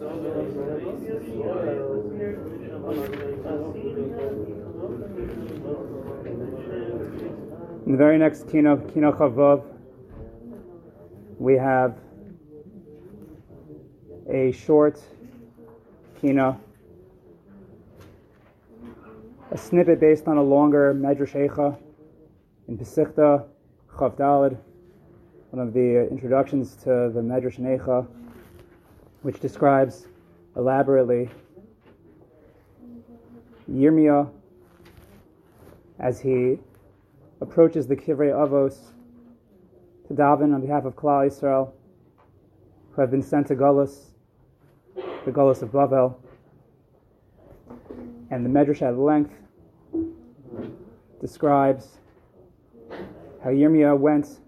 In the very next Kino, Kino Chavav, we have a short Kino, a snippet based on a longer Medrash in Pesichta Chav Dalid, one of the introductions to the Medrash which describes elaborately Yirmiyah as he approaches the Kivrei Avos to daven on behalf of Klal Yisrael, who have been sent to Gullus, the Gullus of Bavel, and the Medrash at length describes how Yirmiyah went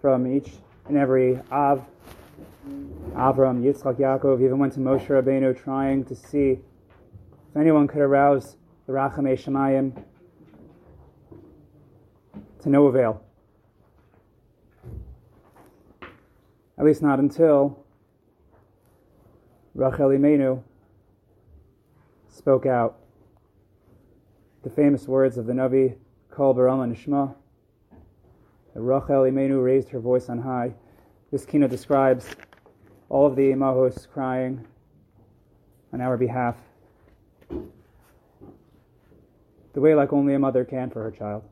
from each and every Av, Avram, Yitzchak, Yaakov, even went to Moshe Rabbeinu trying to see if anyone could arouse the Rachamei Shemayim to no avail. At least not until Rachel Imenu spoke out the famous words of the Navi, Kol Barama Nishma. Rachel Imenu raised her voice on high. This kina describes all of the Imahos crying on our behalf, the way like only a mother can for her child.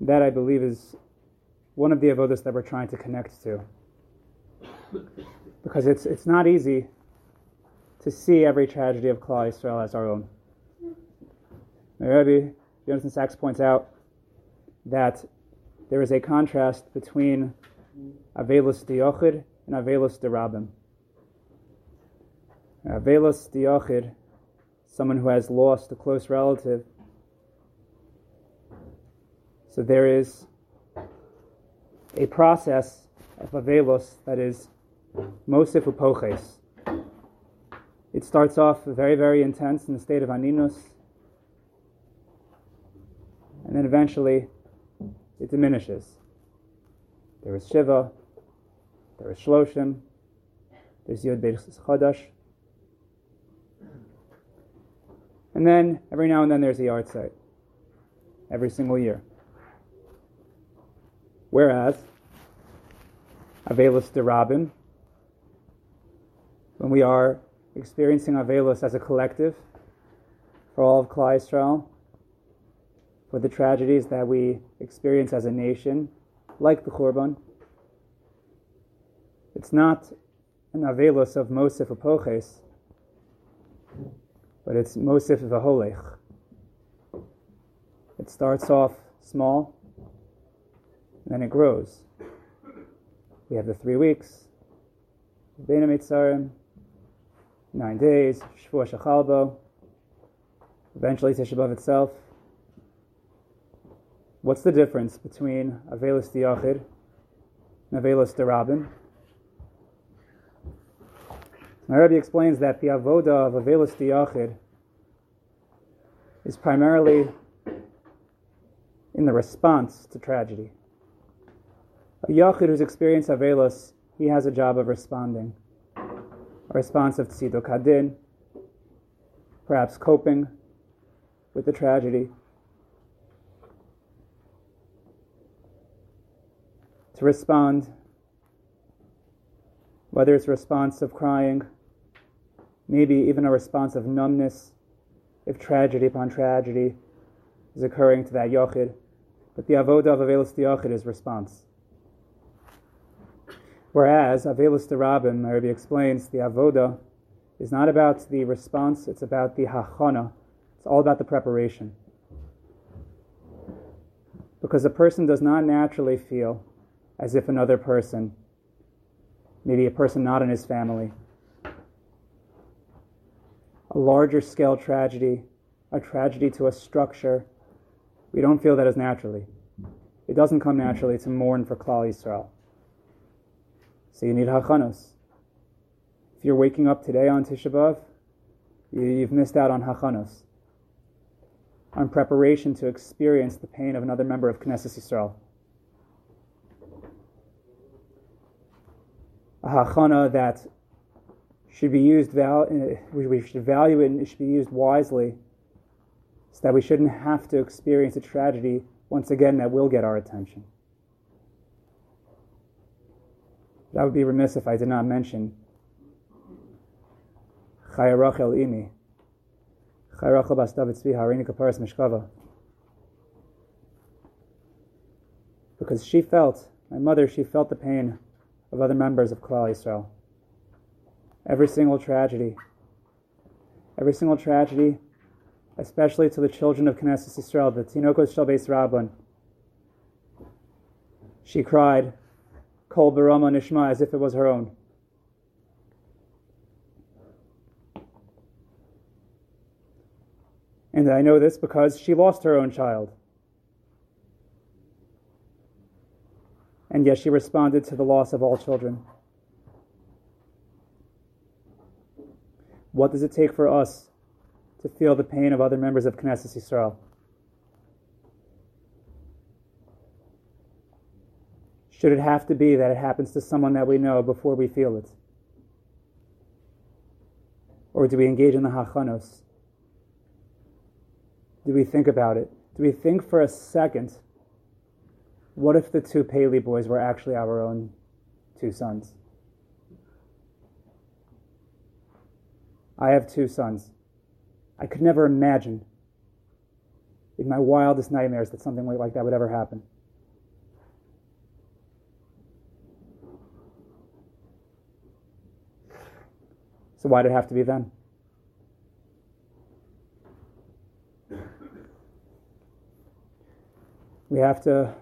That, I believe, is one of the avodas that we're trying to connect to. Because it's, it's not easy to see every tragedy of Klal Yisrael as our own. The Jonathan Sacks, points out that there is a contrast between Avelus Diochid and Avelus Derabim. Avelus Diochid, someone who has lost a close relative, so there is a process of avelos that is mosif upoches. It starts off very, very intense in the state of aninus, and then eventually it diminishes. There is shiva, there is shloshim, there's yud beis chadash, and then every now and then there's a yahrzeit. Every single year. Whereas, Avelis Derabim, when we are experiencing Avelis as a collective for all of Klal Yisrael, for the tragedies that we experience as a nation, like the Churban, it's not an Avelis of Mosif Apoches, but it's Mosif Vaholech. It starts off small and then it grows. We have the three weeks, Bena Mitzarim, nine days, Shvua Shachalbo, eventually Tisha B'Av itself. What's the difference between Avelis Diachid and Avelis Derabin? My Rebbe explains that the avoda of Avelis Diachid is primarily in the response to tragedy. A Yachid who's experienced Avelos, he has a job of responding. A response of Tzidok Hadin, perhaps coping with the tragedy. To respond, whether it's a response of crying, maybe even a response of numbness, if tragedy upon tragedy is occurring to that Yochid. But the avodah of Avelos Yochid is response. Whereas Avelus Derabim, Rabbi explains, the avoda is not about the response, it's about the hachana. It's all about the preparation. Because a person does not naturally feel as if another person, maybe a person not in his family, a larger scale tragedy, a tragedy to a structure, we don't feel that as naturally. It doesn't come naturally to mourn for Klal Yisrael. So you need hachanos. If you're waking up today on Tisha B'Av, you've missed out on hachanos, on preparation to experience the pain of another member of Knesset Yisrael. Hachana that should be used, val- uh, we should value it and it should be used wisely so that we shouldn't have to experience a tragedy once again that will get our attention. That would be remiss if I did not mention Chaya Rachel Imi. Chaya Rachel Bas Tzvi Harini Kaparas Mishkava. Because she felt, my mother, she felt the pain of other members of Klal Yisrael. Every single tragedy, every single tragedy, especially to the children of Knesset Yisrael, the Tinokos Shel Beis Rabban. She cried, Kol Barama Nishma, as if it was her own. And I know this because she lost her own child. And yet she responded to the loss of all children. What does it take for us to feel the pain of other members of Knesset Yisrael? Should it have to be that it happens to someone that we know before we feel it? Or do we engage in the hachanos? Do we think about it? Do we think for a second, what if the two Paley boys were actually our own two sons? I have two sons. I could never imagine in my wildest nightmares that something like that would ever happen. So why did it have to be them? We have to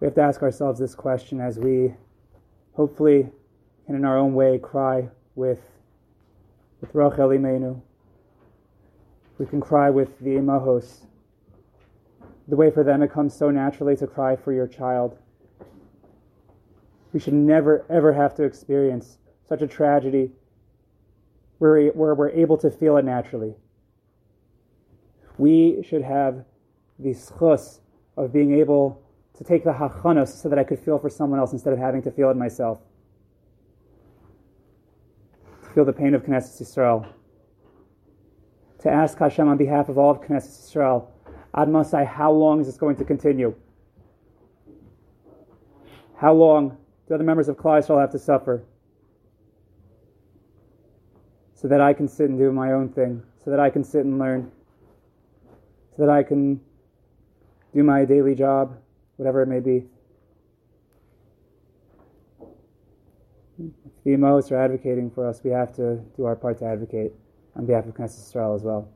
we have to ask ourselves this question as we hopefully and in our own way cry with with Rachel Imenu. We can cry with the Imahos. The way for them it comes so naturally to cry for your child. We should never ever have to experience such a tragedy where, where we're able to feel it naturally. We should have the schus of being able to take the hachanos so that I could feel for someone else instead of having to feel it myself. To feel the pain of Knesset Yisrael. To ask Hashem on behalf of all of Knesset Yisrael, Ad Masai, how long is this going to continue? How long do other members of Klal Yisrael have to suffer? So that I can sit and do my own thing, so that I can sit and learn, so that I can do my daily job, whatever it may be. If the Imams are advocating for us, we have to do our part to advocate on behalf of Knesset Israel as well.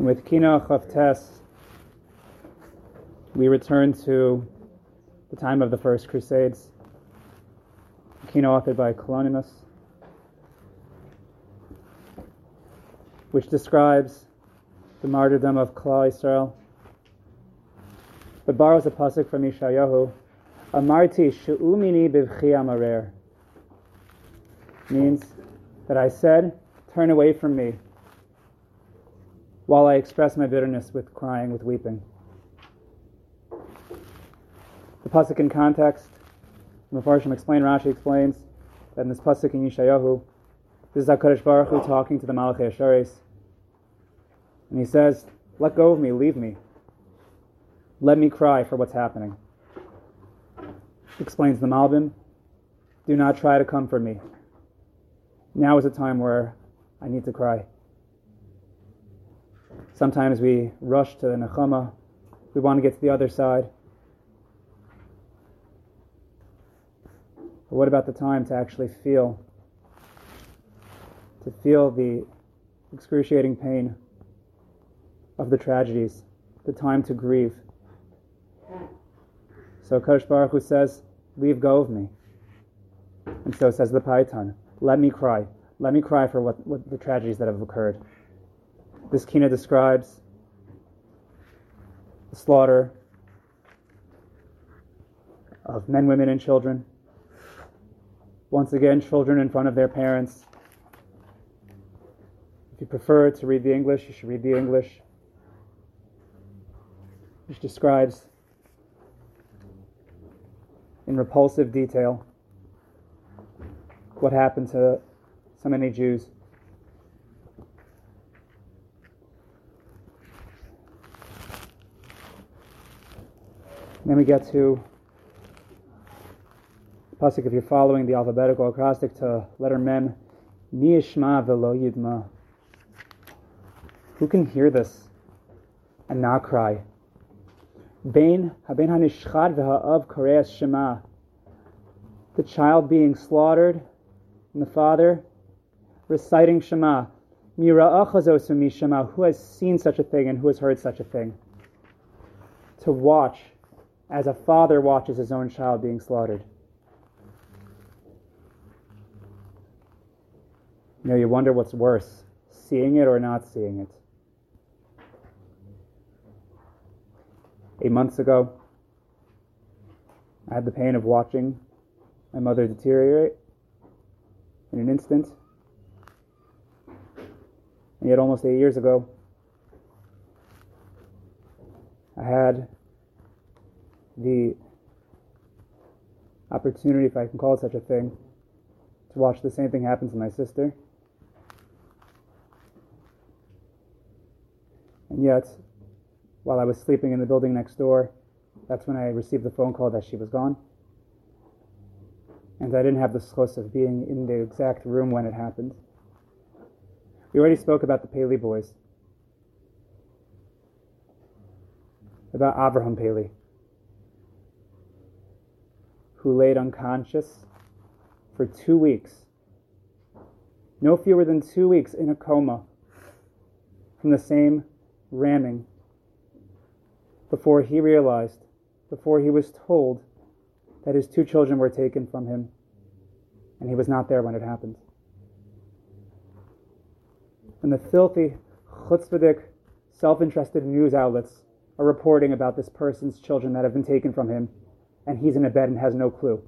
And with Kina Chavtes, we return to the time of the First Crusades. Kina authored by Kalonymus, which describes the martyrdom of Klal Israel, but borrows a pasuk from Yeshayahu, Amarti she'umini bivchi amarer, means that I said, turn away from me, while I express my bitterness with crying, with weeping. The pasuk in context, Mepharshim explain, Rashi explains that in this pasuk in Yeshayahu, this is HaKadosh Baruch Hu talking to the Malachei Hashareis, and he says, Let go of me, leave me. Let me cry for what's happening. Explains the Malbim, Do not try to comfort me. Now is a time where I need to cry. Sometimes we rush to the Nechama. We want to get to the other side. But what about the time to actually feel? To feel the excruciating pain of the tragedies, the time to grieve. So Kadosh Baruch Hu says, leave go of me. And so says the Paitan, let me cry. Let me cry for what, what the tragedies that have occurred. This kina describes the slaughter of men, women, and children. Once again, children in front of their parents. If you prefer to read the English, you should read the English, which describes in repulsive detail what happened to so many Jews. Then we get to pasuk. If you're following the alphabetical acrostic to letter Mem, Miyishma velo yidma. Who can hear this and not cry? Bain haben hanishchad v'ha'av koreas shema. The child being slaughtered, and the father reciting Shema. Mira'achazosu Shema. Who has seen such a thing and who has heard such a thing? To watch as a father watches his own child being slaughtered. You know, you wonder what's worse, seeing it or not seeing it. Eight months ago, I had the pain of watching my mother deteriorate in an instant. And yet, almost eight years ago, I had the opportunity, if I can call it such a thing, to watch the same thing happen to my sister. And yet, while I was sleeping in the building next door, that's when I received the phone call that she was gone. And I didn't have the zchus of being in the exact room when it happened. We already spoke about the Paley boys, about Avraham Paley who laid unconscious for two weeks, no fewer than two weeks in a coma from the same ramming before he realized, before he was told that his two children were taken from him and he was not there when it happened. And the filthy, chutzpahdik, self-interested news outlets are reporting about this person's children that have been taken from him and he's in a bed and has no clue.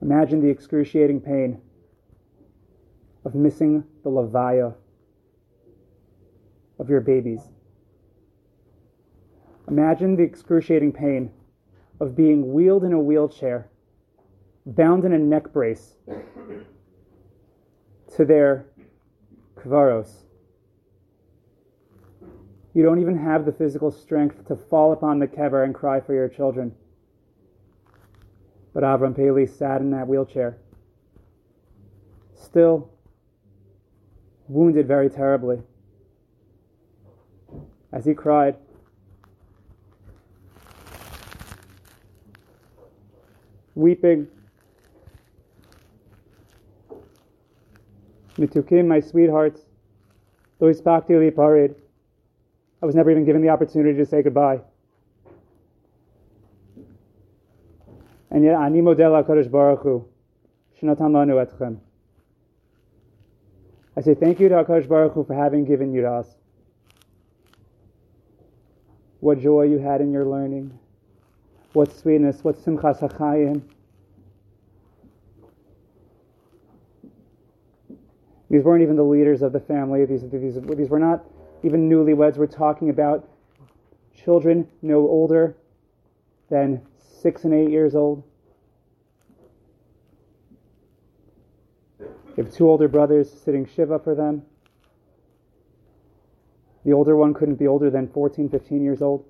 Imagine the excruciating pain of missing the levaya of your babies. Imagine the excruciating pain of being wheeled in a wheelchair, bound in a neck brace to their kvaros, you don't even have the physical strength to fall upon the kever and cry for your children. But Avram Paley sat in that wheelchair, still wounded very terribly. As he cried, weeping, Mitukim, my sweethearts, though li parid, I was never even given the opportunity to say goodbye. And yet, ani model HaKadosh Baruch Hu, lanu etchem. I say thank you to HaKadosh Baruch Hu for having given you to us. What joy you had in your learning. What sweetness, what simchas hachayim. These weren't even the leaders of the family. These, these, these were not even newlyweds. We're talking about children no older than six and eight years old. You have two older brothers sitting Shiva for them. The older one couldn't be older than 14, 15 years old.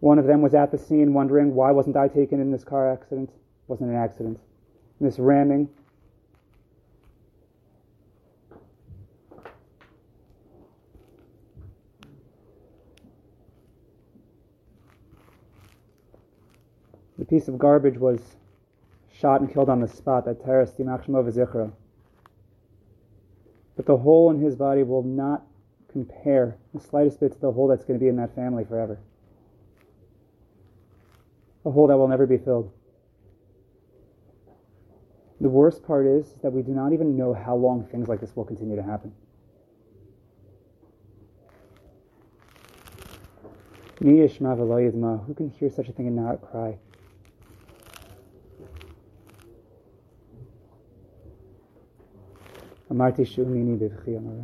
One of them was at the scene wondering, why wasn't I taken in this car accident? It wasn't an accident. this ramming. Piece of garbage was shot and killed on the spot, that terrorist Dimachshmov Zichra. But the hole in his body will not compare the slightest bit to the hole that's going to be in that family forever. A hole that will never be filled. The worst part is that we do not even know how long things like this will continue to happen. Who can hear such a thing and not cry? אמרתי שהוא מיני בבכי המראה.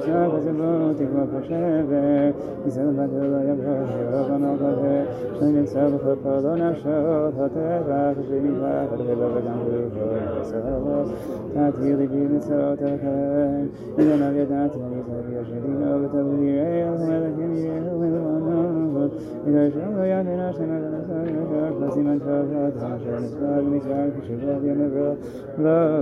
ثبت وفشابه ثبت ويبهج وغنضه من سبخ قد نشر فتابع فشيفا فالغلب جنبه فسرغس تعتيض بين سوت الخلال إذا نبيت عتني سبي شديد وبتبذير يوم لكن يوم الغنوب إذا شمل يعدنا شمل نسال نشر فسمن شافات عشر نسال نسال في شباب ينبغ لا